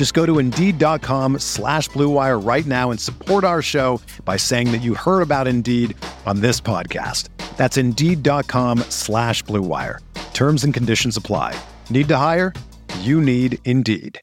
Just go to Indeed.com slash BlueWire right now and support our show by saying that you heard about Indeed on this podcast. That's Indeed.com slash BlueWire. Terms and conditions apply. Need to hire? You need Indeed.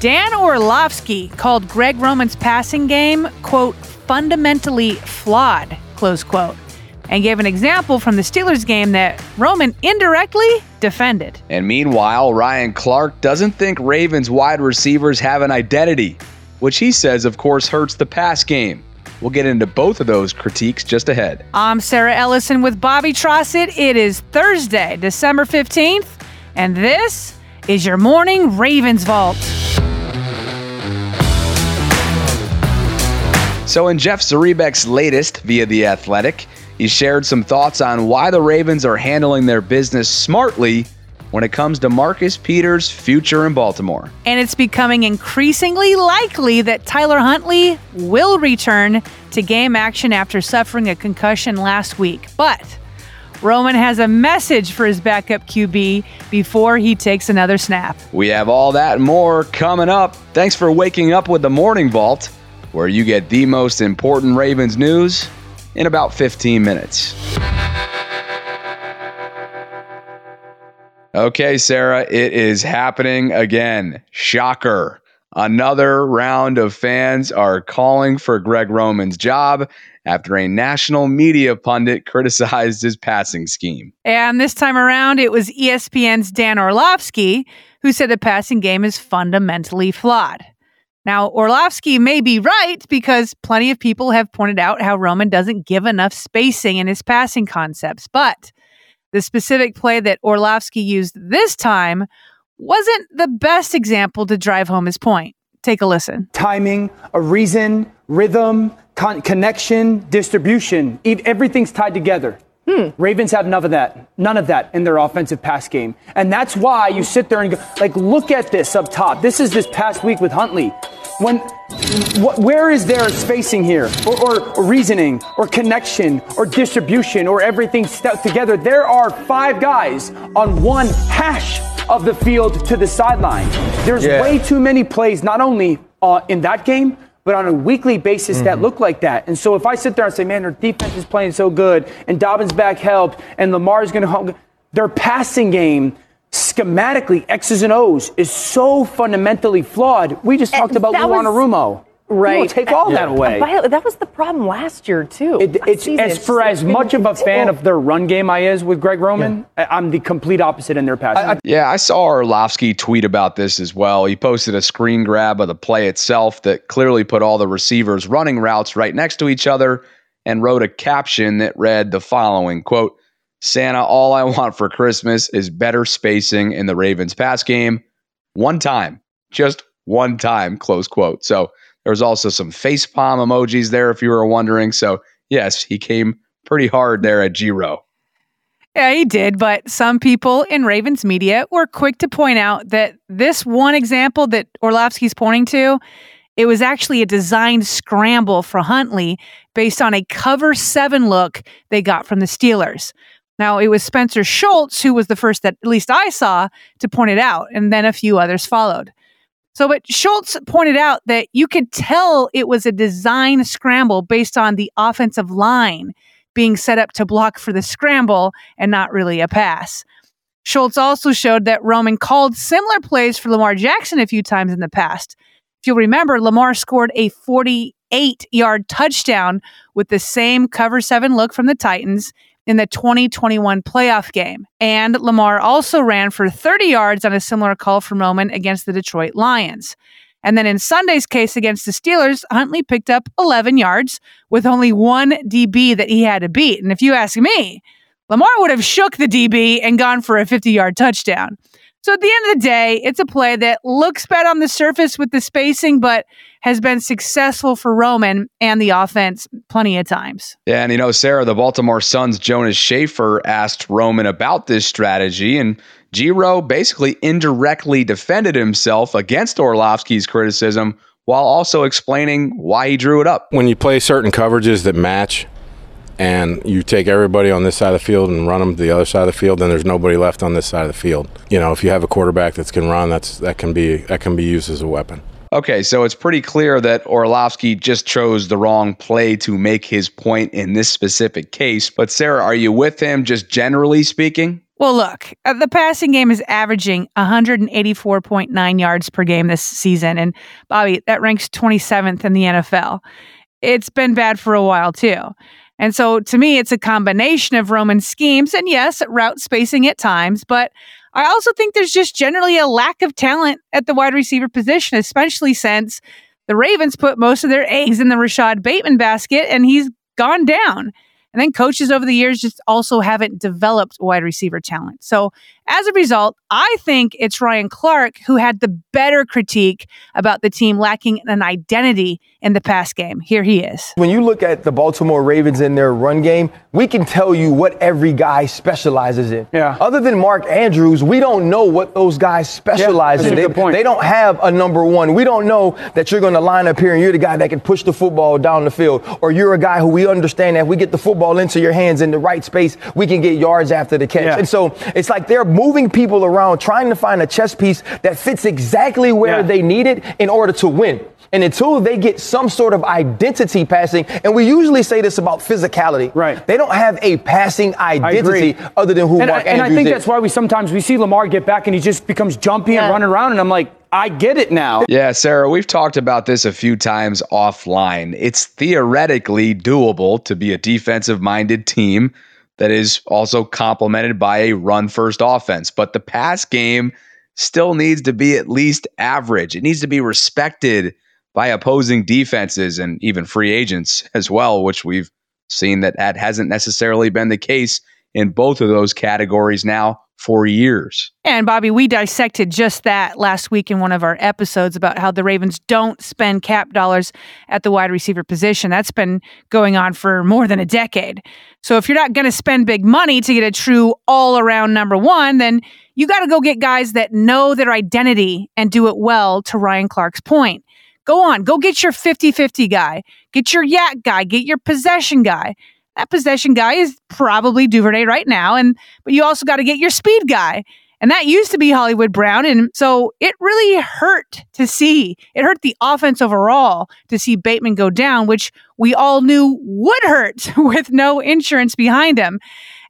Dan Orlovsky called Greg Roman's passing game, quote, fundamentally flawed, close quote, and gave an example from the Steelers game that Roman indirectly defended. And meanwhile, Ryan Clark doesn't think Ravens wide receivers have an identity, which he says, of course, hurts the pass game. We'll get into both of those critiques just ahead. I'm Sarah Ellison with Bobby Trossett. It is Thursday, December 15th, and this is your morning Ravens Vault. So, in Jeff Zrebiec's latest via The Athletic, he shared some thoughts on why the Ravens are handling their business smartly when it comes to Marcus Peters' future in Baltimore. And it's becoming increasingly likely that Tyler Huntley will return to game action after suffering a concussion last week. But Roman has a message for his backup QB before he takes another snap. We have all that and more coming up. Thanks for waking up with the Morning Vault, where you get the most important Ravens news in about 15 minutes. Okay, Sarah, it is happening again. Shocker. Another round of fans are calling for Greg Roman's job after a national media pundit criticized his passing scheme. And this time around, it was ESPN's Dan Orlovsky who said the passing game is fundamentally flawed. Now, Orlovsky may be right because plenty of people have pointed out how Roman doesn't give enough spacing in his passing concepts. But the specific play that Orlovsky used this time wasn't the best example to drive home his point. Take a listen. timing, a reason, rhythm, con- connection, distribution. Everything's tied together. Ravens have none of that, none of that in their offensive pass game, and that's why you sit there and go, like, look at this up top. This is this past week with Huntley. When, wh- where is there spacing here, or, or, or reasoning, or connection, or distribution, or everything stuck together? There are five guys on one hash of the field to the sideline. There's Yeah. way too many plays, not only uh, in that game, but on a weekly basis that mm-hmm. look like that. And so if I sit there and say, man, their defense is playing so good, and Dobbins back helped, and Lamar's going to home, their passing game schematically, X's and O's, is so fundamentally flawed. We just eh, talked about that Lou was- Anarumo. Right. You know, take all that Uh, away. by that was the problem last year too. It, it's as for just as much of a fan of their run game I is with Greg Roman. I- I'm the complete opposite in their passing. Yeah, I saw Orlovsky tweet about this as well. He posted a screen grab of the play itself that clearly put all the receivers running routes right next to each other and wrote a caption that read the following quote, Santa, all I want for Christmas is better spacing in the Ravens pass game. One time. Just one time, close quote. So there was also some face palm emojis there if you were wondering. So yes, he came pretty hard there at G Row. Yeah, he did, but some people in Ravens media were quick to point out that this one example that Orlovsky's pointing to, it was actually a designed scramble for Huntley based on a cover seven look they got from the Steelers. Now, it was Spencer Schultz who was the first that at least I saw to point it out, and then a few others followed. So, but Schultz pointed out that you could tell it was a design scramble based on the offensive line being set up to block for the scramble and not really a pass. Schultz also showed that Roman called similar plays for Lamar Jackson a few times in the past. If you'll remember, Lamar scored a 48 yard touchdown with the same cover seven look from the Titans in the 2021 playoff game. And Lamar also ran for 30 yards on a similar call from moment against the Detroit Lions. And then in Sunday's case against the Steelers, Huntley picked up 11 yards with only one DB that he had to beat. And if you ask me, Lamar would have shook the DB and gone for a 50 yard touchdown. So at the end of the day, it's a play that looks bad on the surface with the spacing, but has been successful for Roman and the offense plenty of times. Yeah, and you know, Sarah, the Baltimore Suns' Jonas Shaffer asked Roman about this strategy, and Giro basically indirectly defended himself against Orlovsky's criticism while also explaining why he drew it up. When you play certain coverages that match, and you take everybody on this side of the field and run them to the other side of the field, then there's nobody left on this side of the field. You know, if you have a quarterback that can run, that's that can be that can be used as a weapon. Okay, so it's pretty clear that Orlovsky just chose the wrong play to make his point in this specific case. But Sarah, are you with him just generally speaking? Well, look, uh, the passing game is averaging 184.9 yards per game this season. And Bobby, that ranks 27th in the NFL. It's been bad for a while, too. And so to me, it's a combination of Roman schemes and yes, route spacing at times, but I also think there's just generally a lack of talent at the wide receiver position, especially since the Ravens put most of their eggs in the Rashod Bateman basket and he's gone down. And then coaches over the years just also haven't developed wide receiver talent. So as a result, I think it's Ryan Clark who had the better critique about the team lacking an identity in the pass game. Here he is. When you look at the Baltimore Ravens in their run game, we can tell you what every guy specializes in. Yeah. Other than Mark Andrews, we don't know what those guys specialize yeah, in. They, they, don't have a number one. We don't know that you're going to line up here and you're the guy that can push the football down the field, or you're a guy who we understand that we get the football into your hands in the right space, we can get yards after the catch. Yeah. And so it's like they're moving people around, trying to find a chess piece that fits exactly where Yeah. they need it in order to win. And until they get some sort of identity passing, and we usually say this about physicality, Right. They don't have a passing identity other than who and, I, Mark and I think is. that's why we sometimes we see Lamar get back and he just becomes jumpy and running around, and I'm like, I get it now. Yeah, Sarah, we've talked about this a few times offline. It's theoretically doable to be a defensive minded team that is also complemented by a run first offense, but the pass game still needs to be at least average. It needs to be respected by opposing defenses and even free agents as well, which we've seen that that hasn't necessarily been the case in both of those categories now for years. And Bobby, we dissected just that last week in one of our episodes about how the Ravens don't spend cap dollars at the wide receiver position. That's been going on for more than a decade. So if you're not going to spend big money to get a true all around number one, then you got to go get guys that know their identity and do it well, to Ryan Clark's point. Go on, go get your 50 50 guy, get your yak guy, get your possession guy. That possession guy is probably Duvernay right now, and but you also got to get your speed guy. And that used to be Hollywood Brown. And so it really hurt to see. It hurt the offense overall to see Bateman go down, which we all knew would hurt with no insurance behind him.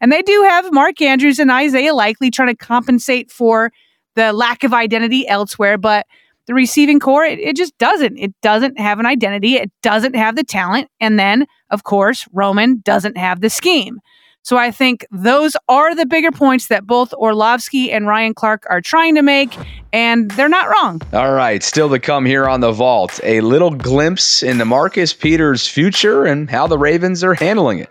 And they do have Mark Andrews and Isaiah Likely trying to compensate for the lack of identity elsewhere. But the receiving core, it, it just doesn't. It doesn't have an identity. It doesn't have the talent. And then, of course, Roman doesn't have the scheme. So I think those are the bigger points that both Orlovsky and Ryan Clark are trying to make, and they're not wrong. All right, still to come here on the vault, a little glimpse into Marcus Peters' future and how the Ravens are handling it.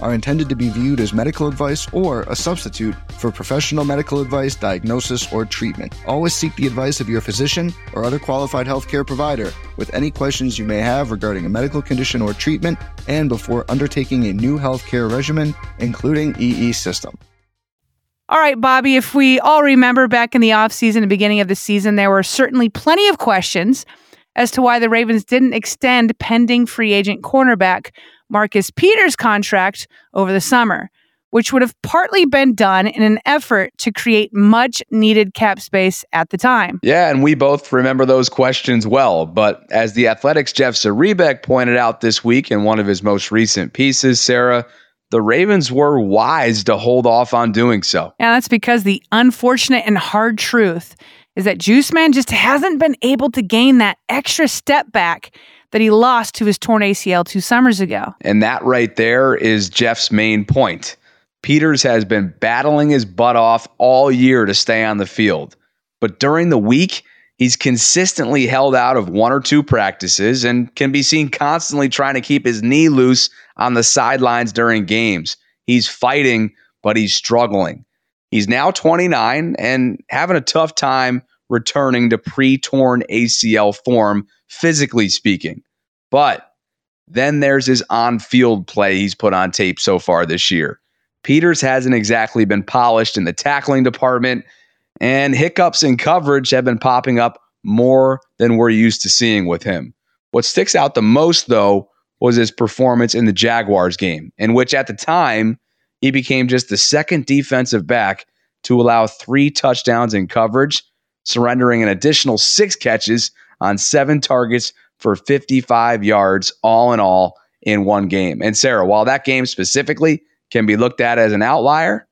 are intended to be viewed as medical advice or a substitute for professional medical advice, diagnosis, or treatment. Always seek the advice of your physician or other qualified healthcare provider with any questions you may have regarding a medical condition or treatment and before undertaking a new healthcare regimen, including EE system. All right, Bobby, if we all remember back in the offseason and beginning of the season, there were certainly plenty of questions as to why the Ravens didn't extend pending free agent cornerback Marcus Peters' contract over the summer, which would have partly been done in an effort to create much needed cap space at the time. Yeah, and we both remember those questions well. But as the Athletics' Jeff Zrebiec pointed out this week in one of his most recent pieces, Sarah, the Ravens were wise to hold off on doing so. Yeah, that's because the unfortunate and hard truth is that Juice Man just hasn't been able to gain that extra step back that he lost to his torn ACL two summers ago. And that right there is Jeff's main point. Peters has been battling his butt off all year to stay on the field. But during the week, he's consistently held out of one or two practices and can be seen constantly trying to keep his knee loose on the sidelines during games. He's fighting, but he's struggling. He's now 29 and having a tough time returning to pre torn ACL form, physically speaking. But then there's his on field play he's put on tape so far this year. Peters hasn't exactly been polished in the tackling department, and hiccups in coverage have been popping up more than we're used to seeing with him. What sticks out the most, though, was his performance in the Jaguars game, in which at the time he became just the second defensive back to allow three touchdowns in coverage, surrendering an additional six catches on seven targets for 55 yards, all in all, in one game. And Sarah, while that game specifically can be looked at as an outlier,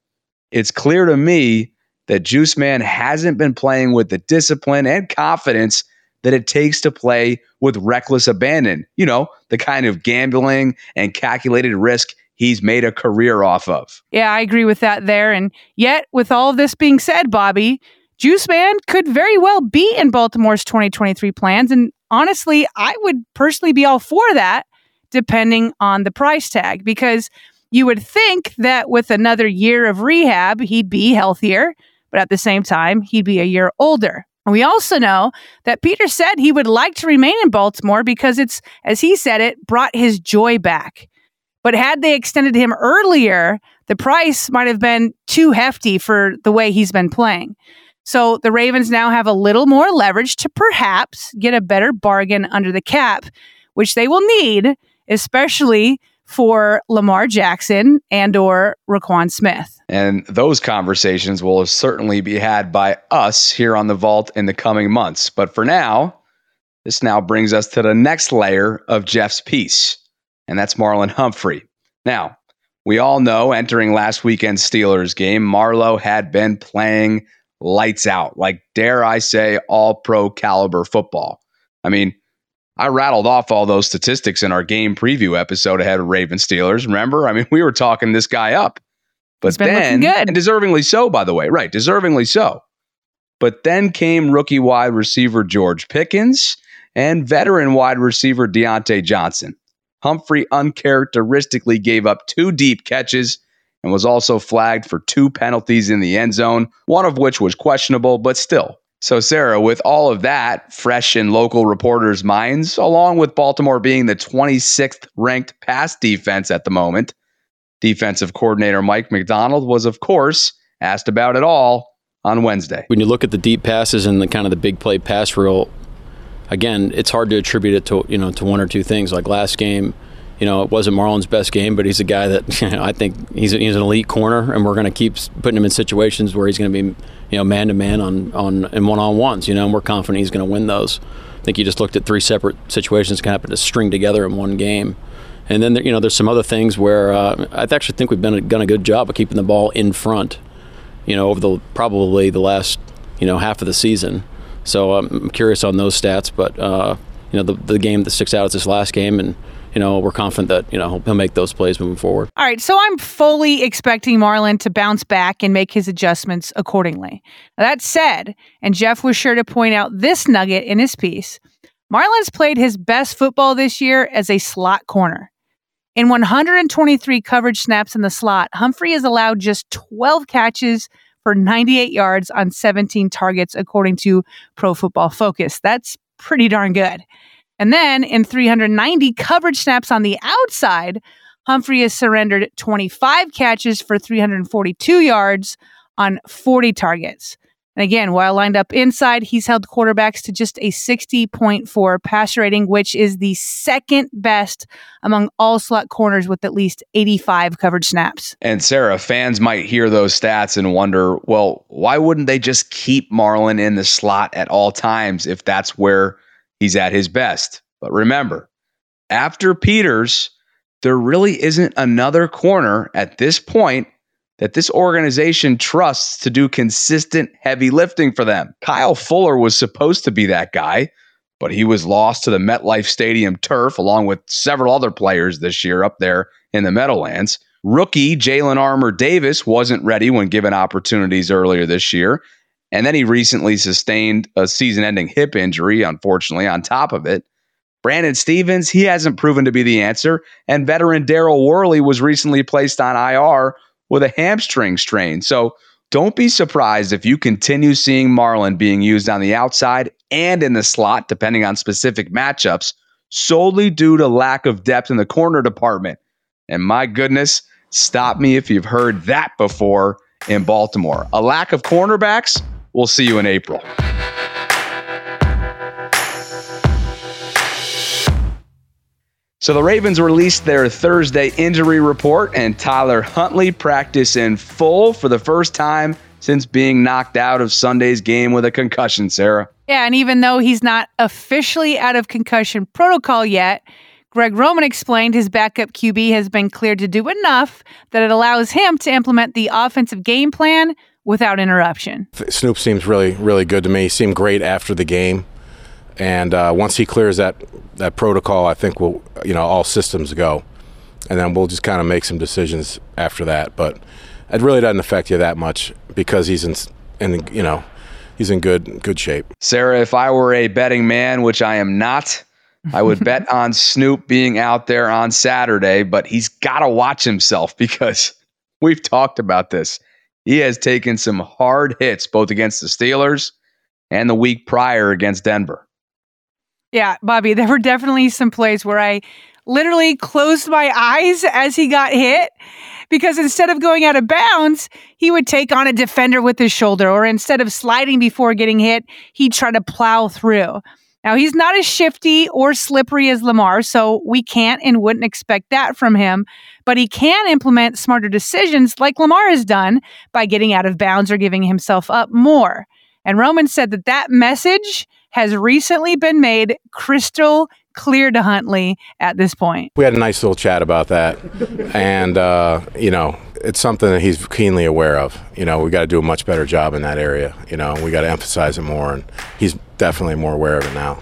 it's clear to me that Juice Man hasn't been playing with the discipline and confidence that it takes to play with reckless abandon. You know, the kind of gambling and calculated risk he's made a career off of. Yeah, I agree with that there. And yet, with all of this being said, Bobby, Juice Man could very well be in Baltimore's 2023 plans. And honestly, I would personally be all for that, depending on the price tag, because you would think that with another year of rehab, he'd be healthier, but at the same time, he'd be a year older. We also know that Peter said he would like to remain in Baltimore because it's, as he said it, brought his joy back. But had they extended him earlier, the price might have been too hefty for the way he's been playing. So the Ravens now have a little more leverage to perhaps get a better bargain under the cap, which they will need, especially for Lamar Jackson and or Roquan Smith. And those conversations will certainly be had by us here on the vault in the coming months. But for now, this now brings us to the next layer of Jeff's piece, and that's Marlon Humphrey. Now, we all know entering last weekend's Steelers game, Marlo had been playing lights out, like dare I say, all pro caliber football. I mean, I rattled off all those statistics in our game preview episode ahead of Raven Steelers. Remember? I mean, we were talking this guy up. But then, and deservingly so, by the way, right? Deservingly so. But then came rookie wide receiver George Pickens and veteran wide receiver Diontae Johnson. Humphrey uncharacteristically gave up two deep catches and was also flagged for two penalties in the end zone, one of which was questionable, but still. So, Sarah, with all of that fresh in local reporters' minds, along with Baltimore being the 26th ranked pass defense at the moment, defensive coordinator Mike Macdonald was, of course, asked about it all on Wednesday. When you look at the deep passes and the kind of the big play pass rule, again, it's hard to attribute it to you know to one or two things. Like last game, you know, it wasn't Marlon's best game, but he's a guy that you know, I think he's, a, he's an elite corner, and we're going to keep putting him in situations where he's going to be, you know, man to man on on and one on ones. You know, and we're confident he's going to win those. I think you just looked at three separate situations that happened to string together in one game. And then there, you know, there's some other things where uh, I actually think we've been done a good job of keeping the ball in front. You know, over the probably the last you know half of the season. So I'm curious on those stats, but uh, you know, the the game that sticks out is this last game, and you know, we're confident that, you know, he'll make those plays moving forward. All right. So I'm fully expecting Marlon to bounce back and make his adjustments accordingly. Now, that said, and Jeff was sure to point out this nugget in his piece, Marlon's played his best football this year as a slot corner. In 123 coverage snaps in the slot, Humphrey has allowed just 12 catches for 98 yards on 17 targets, according to Pro Football Focus. That's pretty darn good. And then in 390 coverage snaps on the outside, Humphrey has surrendered 25 catches for 342 yards on 40 targets. And again, while lined up inside, he's held quarterbacks to just a 60.4 passer rating, which is the second best among all slot corners with at least 85 coverage snaps. And Sarah, fans might hear those stats and wonder, well, why wouldn't they just keep Marlon in the slot at all times if that's where he's at his best. But remember, after Peters, there really isn't another corner at this point that this organization trusts to do consistent heavy lifting for them. Kyle Fuller was supposed to be that guy, but he was lost to the MetLife Stadium turf along with several other players this year up there in the Meadowlands. Rookie Jalen Armour Davis wasn't ready when given opportunities earlier this year. And then he recently sustained a season ending hip injury, unfortunately, on top of it. Brandon Stephens, he hasn't proven to be the answer. And veteran Daryl Worley was recently placed on IR with a hamstring strain. So don't be surprised if you continue seeing Marlon being used on the outside and in the slot, depending on specific matchups, solely due to lack of depth in the corner department. And my goodness, stop me if you've heard that before in Baltimore. A lack of cornerbacks We'll see you in April. So the Ravens released their Thursday injury report, and Tyler Huntley practiced in full for the first time since being knocked out of Sunday's game with a concussion, Sarah. Yeah, and even though he's not officially out of concussion protocol yet, Greg Roman explained his backup QB has been cleared to do enough that it allows him to implement the offensive game plan without interruption. Snoop seems really, really good to me. He seemed great after the game, and uh, once he clears that that protocol, I think we'll, you know, all systems go, and then we'll just kind of make some decisions after that. But it really doesn't affect you that much because he's in, in you know, he's in good good shape. Sarah, if I were a betting man, which I am not. I would bet on Snoop being out there on Saturday, but he's got to watch himself because we've talked about this he has taken some hard hits both against the Steelers and the week prior against Denver. Yeah, Bobby, there were definitely some plays where I literally closed my eyes as he got hit because instead of going out of bounds, he would take on a defender with his shoulder, or instead of sliding before getting hit, he'd try to plow through. Now, he's not as shifty or slippery as Lamar, so we can't and wouldn't expect that from him, but he can implement smarter decisions like Lamar has done by getting out of bounds or giving himself up more. And Roman said that that message has recently been made crystal clear to Huntley at this point. We had a nice little chat about that. and, uh, you know, it's something that he's keenly aware of. You know, we got to do a much better job in that area. You know, we got to emphasize it more, and he's definitely more aware of it now.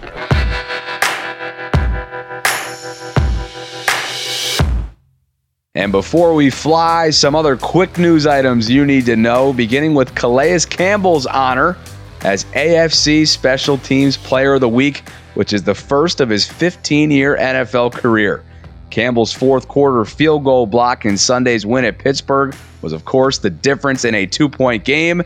And before we fly, some other quick news items you need to know, beginning with Calais Campbell's honor as AFC Special Teams Player of the Week, which is the first of his 15 year NFL career. Campbell's fourth quarter field goal block in Sunday's win at Pittsburgh was, of course, the difference in a two point game,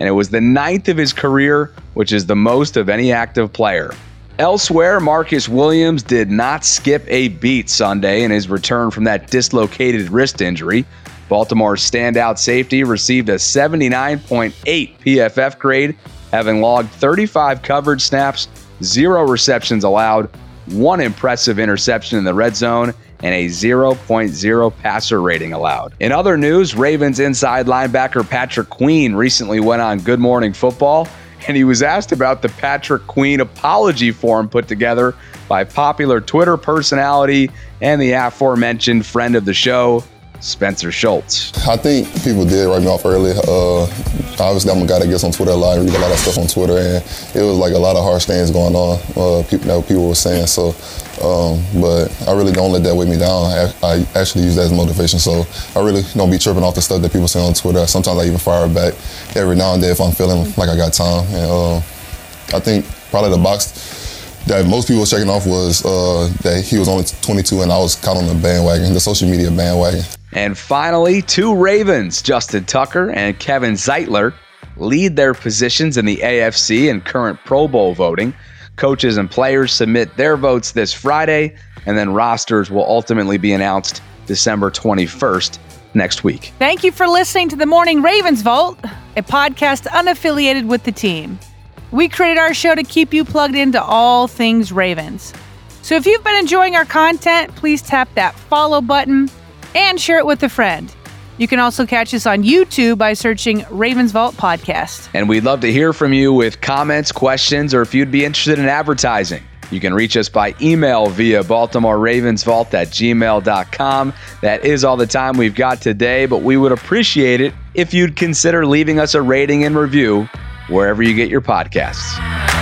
and it was the ninth of his career, which is the most of any active player. Elsewhere, Marcus Williams did not skip a beat Sunday in his return from that dislocated wrist injury. Baltimore's standout safety received a 79.8 PFF grade, having logged 35 coverage snaps, zero receptions allowed, one impressive interception in the red zone, and a 0.0 passer rating allowed. In other news, Ravens inside linebacker Patrick Queen recently went on Good Morning Football and he was asked about the Patrick Queen apology form put together by popular Twitter personality and the aforementioned friend of the show, Spencer Schultz. I think people did write me off early. Uh, obviously, I'm a guy that gets on Twitter a lot, I read a lot of stuff on Twitter, and it was like a lot of harsh things going on. Uh, people that people were saying. So, um, but I really don't let that weigh me down. I, I, actually use that as motivation. So I really don't be tripping off the stuff that people say on Twitter. Sometimes I even fire back every now and then if I'm feeling like I got time. And uh, I think probably the box that most people were checking off was uh, that he was only 22 and I was caught on the bandwagon, the social media bandwagon. And finally, two Ravens, Justin Tucker and Kevin Zeitler, lead their positions in the AFC and current Pro Bowl voting. Coaches and players submit their votes this Friday, and then rosters will ultimately be announced December 21st next week. Thank you for listening to the Morning Ravens Vault, a podcast unaffiliated with the team. We created our show to keep you plugged into all things Ravens. So if you've been enjoying our content, please tap that follow button and share it with a friend. You can also catch us on YouTube by searching Ravens Vault Podcast. And we'd love to hear from you with comments, questions, or if you'd be interested in advertising. You can reach us by email via Baltimore Ravens Vault at gmail.com. That is all the time we've got today, but we would appreciate it if you'd consider leaving us a rating and review wherever you get your podcasts.